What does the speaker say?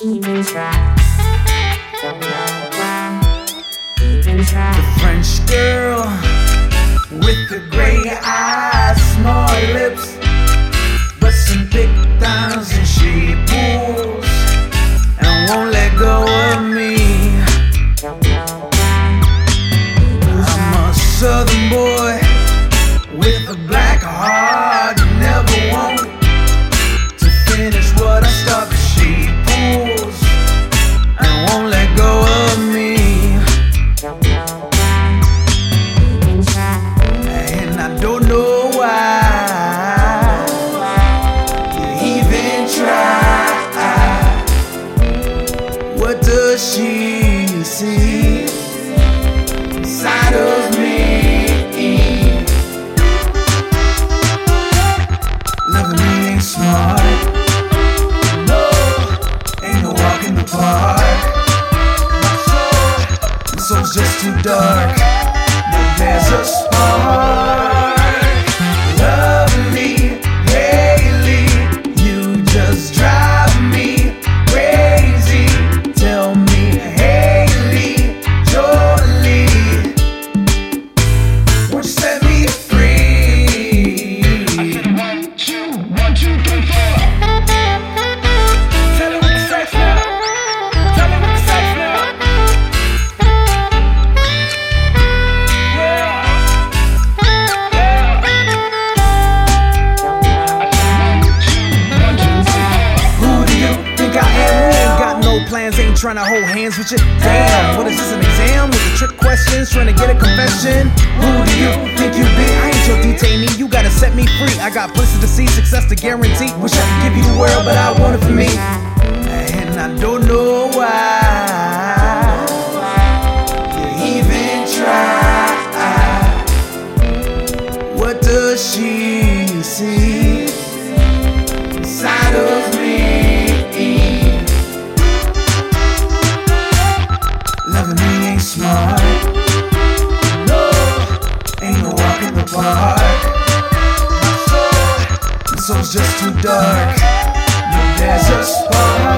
In 在 Jesus. trying to hold hands with you. Damn, what is this, an exam with the trick questions? Trying to get a confession? Who do you think you be? I ain't your detainee, you gotta set me free. I got places to see, success to guarantee. Wish I could give you the world, but I want it for me. And I don't know why you even try. What does she see? walk in the park. My soul, soul's just too dark. No, there's a spark.